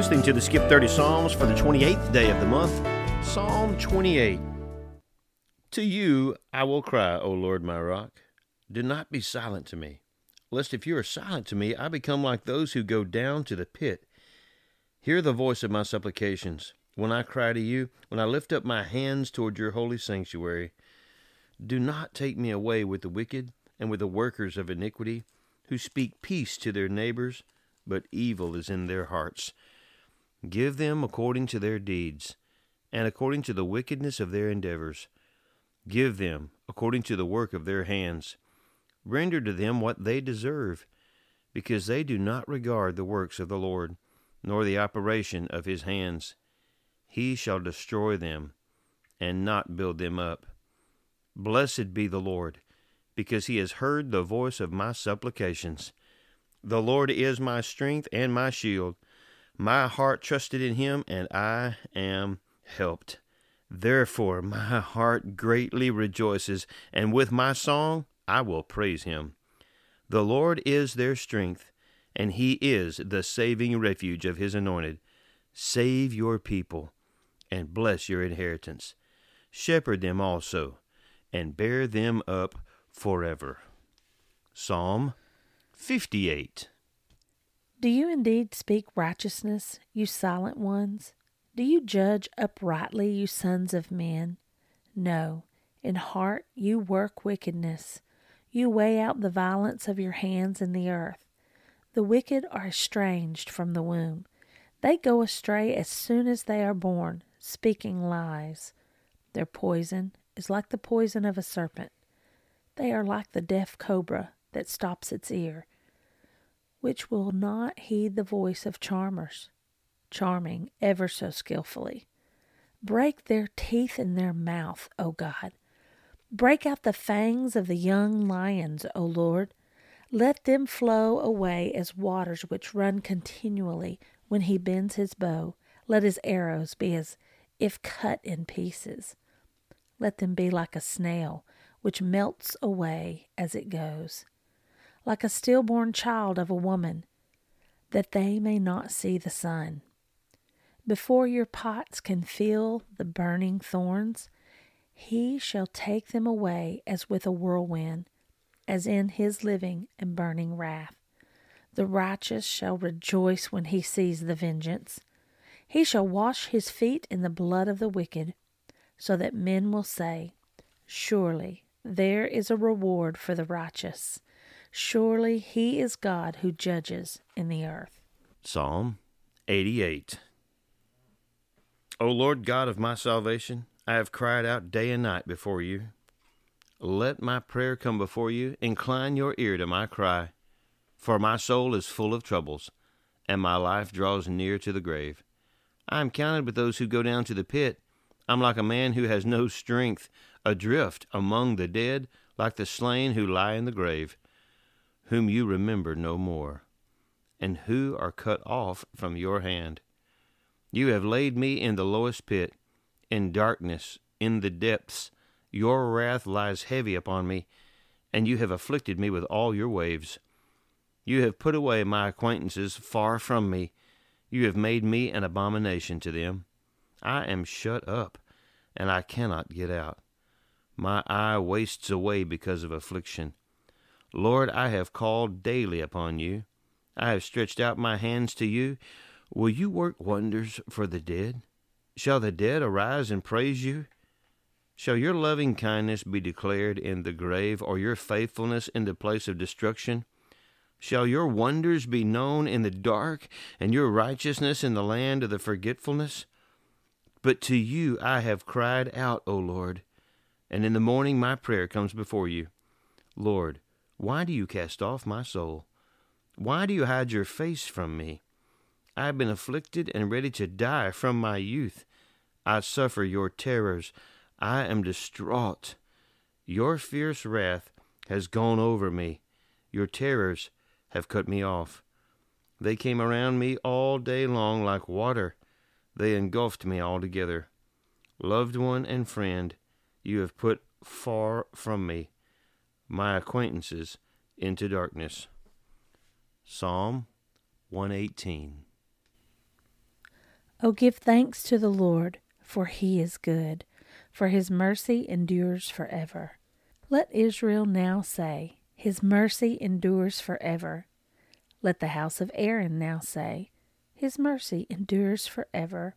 listening to the Skip 30 Psalms for the 28th day of the month, Psalm 28. To you I will cry, O Lord my rock. Do not be silent to me, lest if you are silent to me, I become like those who go down to the pit. Hear the voice of my supplications when I cry to you, when I lift up my hands toward your holy sanctuary. Do not take me away with the wicked and with the workers of iniquity, who speak peace to their neighbors, but evil is in their hearts. Give them according to their deeds, and according to the wickedness of their endeavors. Give them according to the work of their hands. Render to them what they deserve, because they do not regard the works of the Lord, nor the operation of his hands. He shall destroy them, and not build them up. Blessed be the Lord, because he has heard the voice of my supplications. The Lord is my strength and my shield. My heart trusted in him, and I am helped. Therefore, my heart greatly rejoices, and with my song I will praise him. The Lord is their strength, and he is the saving refuge of his anointed. Save your people, and bless your inheritance. Shepherd them also, and bear them up forever. Psalm 58. Do you indeed speak righteousness, you silent ones? Do you judge uprightly, you sons of men? No, in heart you work wickedness. You weigh out the violence of your hands in the earth. The wicked are estranged from the womb. They go astray as soon as they are born, speaking lies. Their poison is like the poison of a serpent. They are like the deaf cobra that stops its ear which will not heed the voice of charmers, charming ever so skilfully. Break their teeth in their mouth, O God. Break out the fangs of the young lions, O Lord. Let them flow away as waters which run continually when he bends his bow. Let his arrows be as if cut in pieces. Let them be like a snail which melts away as it goes like a stillborn child of a woman, that they may not see the sun. Before your pots can feel the burning thorns, he shall take them away as with a whirlwind, as in his living and burning wrath. The righteous shall rejoice when he sees the vengeance. He shall wash his feet in the blood of the wicked, so that men will say, Surely there is a reward for the righteous. Surely he is God who judges in the earth. Psalm 88 O Lord God of my salvation, I have cried out day and night before you. Let my prayer come before you. Incline your ear to my cry. For my soul is full of troubles, and my life draws near to the grave. I am counted with those who go down to the pit. I'm like a man who has no strength, adrift among the dead, like the slain who lie in the grave whom you remember no more, and who are cut off from your hand. You have laid me in the lowest pit, in darkness, in the depths. Your wrath lies heavy upon me, and you have afflicted me with all your waves. You have put away my acquaintances far from me. You have made me an abomination to them. I am shut up, and I cannot get out. My eye wastes away because of affliction. Lord, I have called daily upon you. I have stretched out my hands to you. Will you work wonders for the dead? Shall the dead arise and praise you? Shall your loving kindness be declared in the grave, or your faithfulness in the place of destruction? Shall your wonders be known in the dark, and your righteousness in the land of the forgetfulness? But to you I have cried out, O Lord, and in the morning my prayer comes before you. Lord, why do you cast off my soul? Why do you hide your face from me? I have been afflicted and ready to die from my youth. I suffer your terrors. I am distraught. Your fierce wrath has gone over me. Your terrors have cut me off. They came around me all day long like water. They engulfed me altogether. Loved one and friend, you have put far from me my acquaintances into darkness. Psalm 118. Oh, give thanks to the Lord, for he is good, for his mercy endures forever. Let Israel now say, His mercy endures forever. Let the house of Aaron now say, His mercy endures forever.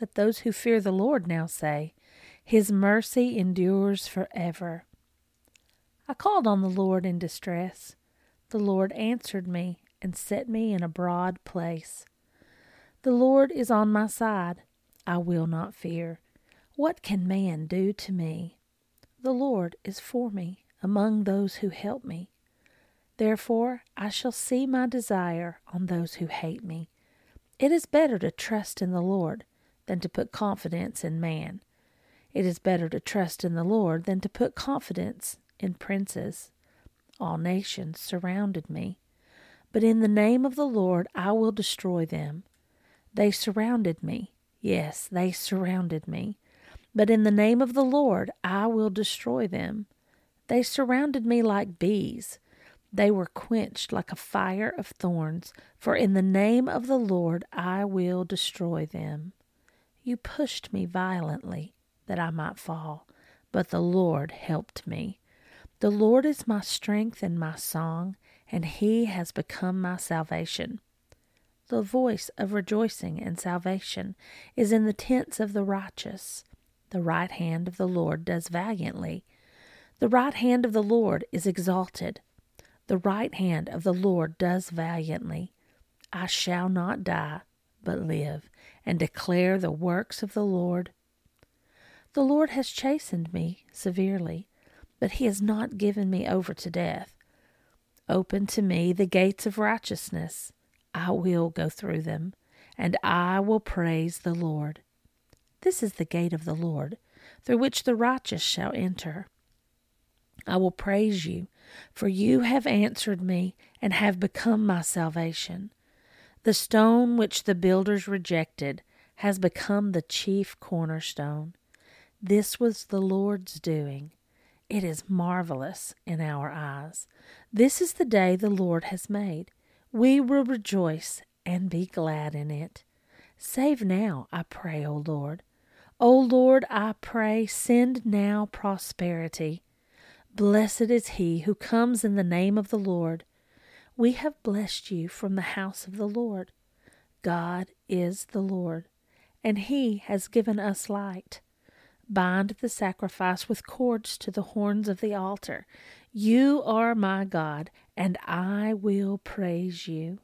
Let those who fear the Lord now say, His mercy endures forever. I called on the Lord in distress. The Lord answered me and set me in a broad place. The Lord is on my side. I will not fear. What can man do to me? The Lord is for me among those who help me. Therefore I shall see my desire on those who hate me. It is better to trust in the Lord than to put confidence in man. It is better to trust in the Lord than to put confidence in princes. All nations surrounded me. But in the name of the Lord I will destroy them. They surrounded me. Yes, they surrounded me. But in the name of the Lord I will destroy them. They surrounded me like bees. They were quenched like a fire of thorns. For in the name of the Lord I will destroy them. You pushed me violently that I might fall, but the Lord helped me. The Lord is my strength and my song, and he has become my salvation. The voice of rejoicing and salvation is in the tents of the righteous. The right hand of the Lord does valiantly. The right hand of the Lord is exalted. The right hand of the Lord does valiantly. I shall not die, but live, and declare the works of the Lord. The Lord has chastened me severely, but he has not given me over to death. Open to me the gates of righteousness. I will go through them, and I will praise the Lord. This is the gate of the Lord, through which the righteous shall enter. I will praise you, for you have answered me and have become my salvation. The stone which the builders rejected has become the chief cornerstone. This was the Lord's doing. It is marvelous in our eyes. This is the day the Lord has made. We will rejoice and be glad in it. Save now, I pray, O Lord. O Lord, I pray, send now prosperity. Blessed is he who comes in the name of the Lord. We have blessed you from the house of the Lord. God is the Lord, and he has given us light. Bind the sacrifice with cords to the horns of the altar. You are my God, and I will praise you.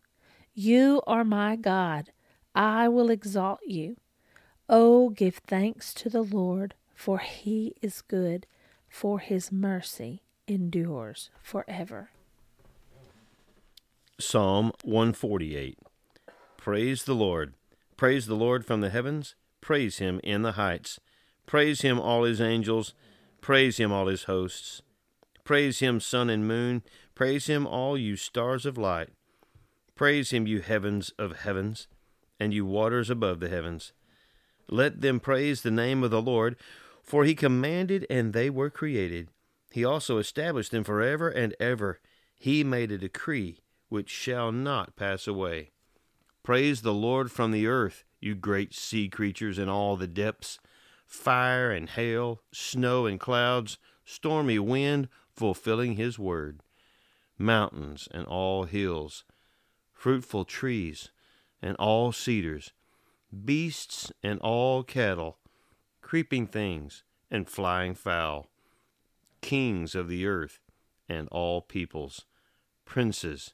You are my God, I will exalt you. Oh, give thanks to the Lord, for he is good, for his mercy endures forever. Psalm 148 Praise the Lord. Praise the Lord from the heavens. Praise him in the heights. Praise him, all his angels. Praise him, all his hosts. Praise him, sun and moon. Praise him, all you stars of light. Praise him, you heavens of heavens, and you waters above the heavens. Let them praise the name of the Lord, for he commanded, and they were created. He also established them forever and ever. He made a decree which shall not pass away. Praise the Lord from the earth, you great sea creatures in all the depths, fire and hail, snow and clouds, stormy wind, fulfilling his word. Mountains and all hills, fruitful trees and all cedars, beasts and all cattle, creeping things and flying fowl, kings of the earth and all peoples, princes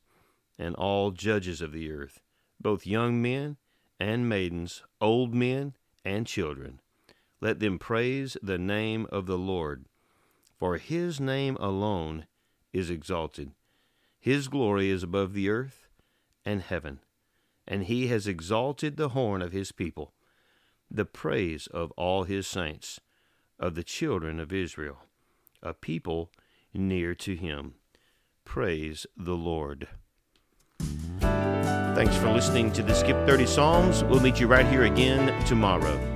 and all judges of the earth, both young men and maidens, old men and children. Let them praise the name of the Lord for his name alone is exalted. His glory is above the earth and heaven, and he has exalted the horn of his people, the praise of all his saints, of the children of Israel, a people near to him. Praise the Lord. Thanks for listening to the Skip 30 Psalms. We'll meet you right here again tomorrow.